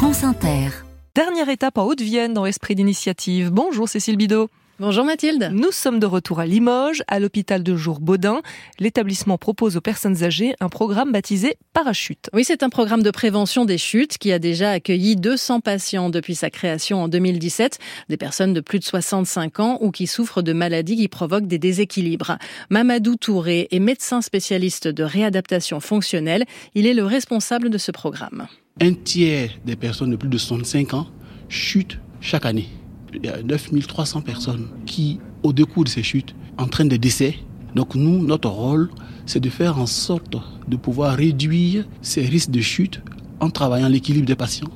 France Inter. Dernière étape en Haute-Vienne dans Esprit d'initiative. Bonjour Cécile Bidot. Bonjour Mathilde. Nous sommes de retour à Limoges, à l'hôpital de jour Baudin. L'établissement propose aux personnes âgées un programme baptisé Parachute. Oui, c'est un programme de prévention des chutes qui a déjà accueilli 200 patients depuis sa création en 2017, des personnes de plus de 65 ans ou qui souffrent de maladies qui provoquent des déséquilibres. Mamadou Touré est médecin spécialiste de réadaptation fonctionnelle. Il est le responsable de ce programme. Un tiers des personnes de plus de 65 ans chutent chaque année il y a 9300 personnes qui, au décours de ces chutes, entraînent des décès. Donc nous, notre rôle, c'est de faire en sorte de pouvoir réduire ces risques de chute en travaillant l'équilibre des patients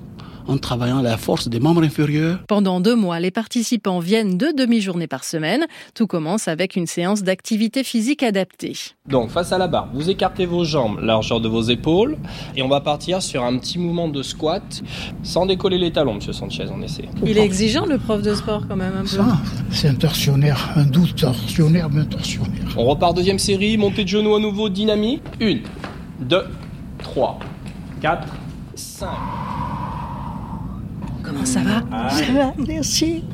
en travaillant la force des membres inférieurs. Pendant deux mois, les participants viennent deux demi-journées par semaine. Tout commence avec une séance d'activité physique adaptée. Donc, face à la barre, vous écartez vos jambes, largeur de vos épaules, et on va partir sur un petit mouvement de squat, sans décoller les talons, monsieur Sanchez, on essaie. Il est exigeant, le prof de sport, quand même, un peu. C'est un torsionnaire, un doux torsionnaire, mais un torsionnaire. On repart deuxième série, montée de genoux à nouveau, dynamique. Une, deux, trois, quatre, cinq. Ça va? Ça va, merci.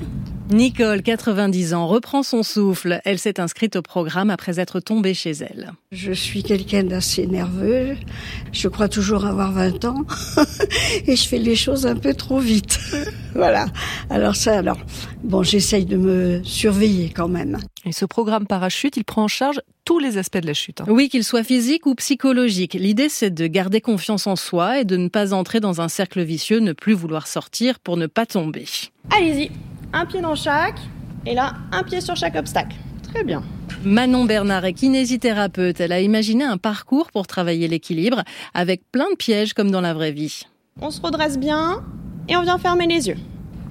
Nicole, 90 ans, reprend son souffle. Elle s'est inscrite au programme après être tombée chez elle. Je suis quelqu'un d'assez nerveux. Je crois toujours avoir 20 ans. Et je fais les choses un peu trop vite. voilà. Alors ça, alors, bon, j'essaye de me surveiller quand même. Et ce programme parachute, il prend en charge tous les aspects de la chute. hein. Oui, qu'il soit physique ou psychologique. L'idée, c'est de garder confiance en soi et de ne pas entrer dans un cercle vicieux, ne plus vouloir sortir pour ne pas tomber. Allez-y, un pied dans chaque, et là, un pied sur chaque obstacle. Très bien. Manon Bernard est kinésithérapeute. Elle a imaginé un parcours pour travailler l'équilibre avec plein de pièges comme dans la vraie vie. On se redresse bien, et on vient fermer les yeux.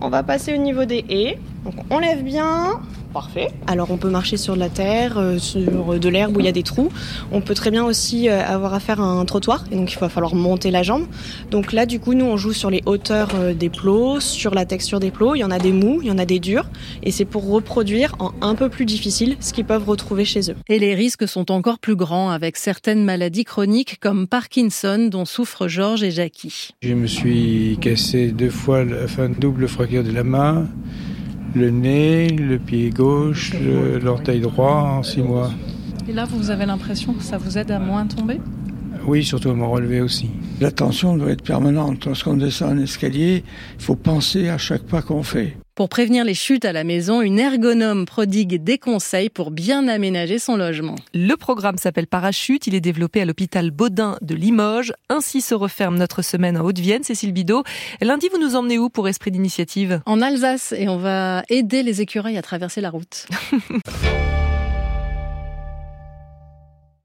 On va passer au niveau des haies. Donc on lève bien. Parfait. Alors on peut marcher sur de la terre, euh, sur de l'herbe où il y a des trous. On peut très bien aussi euh, avoir affaire à un trottoir et donc il va falloir monter la jambe. Donc là du coup nous on joue sur les hauteurs euh, des plots, sur la texture des plots. Il y en a des mous, il y en a des durs et c'est pour reproduire en un peu plus difficile ce qu'ils peuvent retrouver chez eux. Et les risques sont encore plus grands avec certaines maladies chroniques comme Parkinson dont souffrent Georges et Jackie. Je me suis cassé deux fois, enfin double fracture de la main, le nez, le pied gauche, l'orteil droit en six mois. Et là, vous avez l'impression que ça vous aide à moins tomber? Oui, surtout à me relever aussi. L'attention doit être permanente. Lorsqu'on descend un escalier, il faut penser à chaque pas qu'on fait. Pour prévenir les chutes à la maison, une ergonome prodigue des conseils pour bien aménager son logement. Le programme s'appelle Parachute. Il est développé à l'hôpital Baudin de Limoges. Ainsi se referme notre semaine en Haute-Vienne. Cécile Bidot. Lundi, vous nous emmenez où pour Esprit d'initiative? En Alsace, et on va aider les écureuils à traverser la route.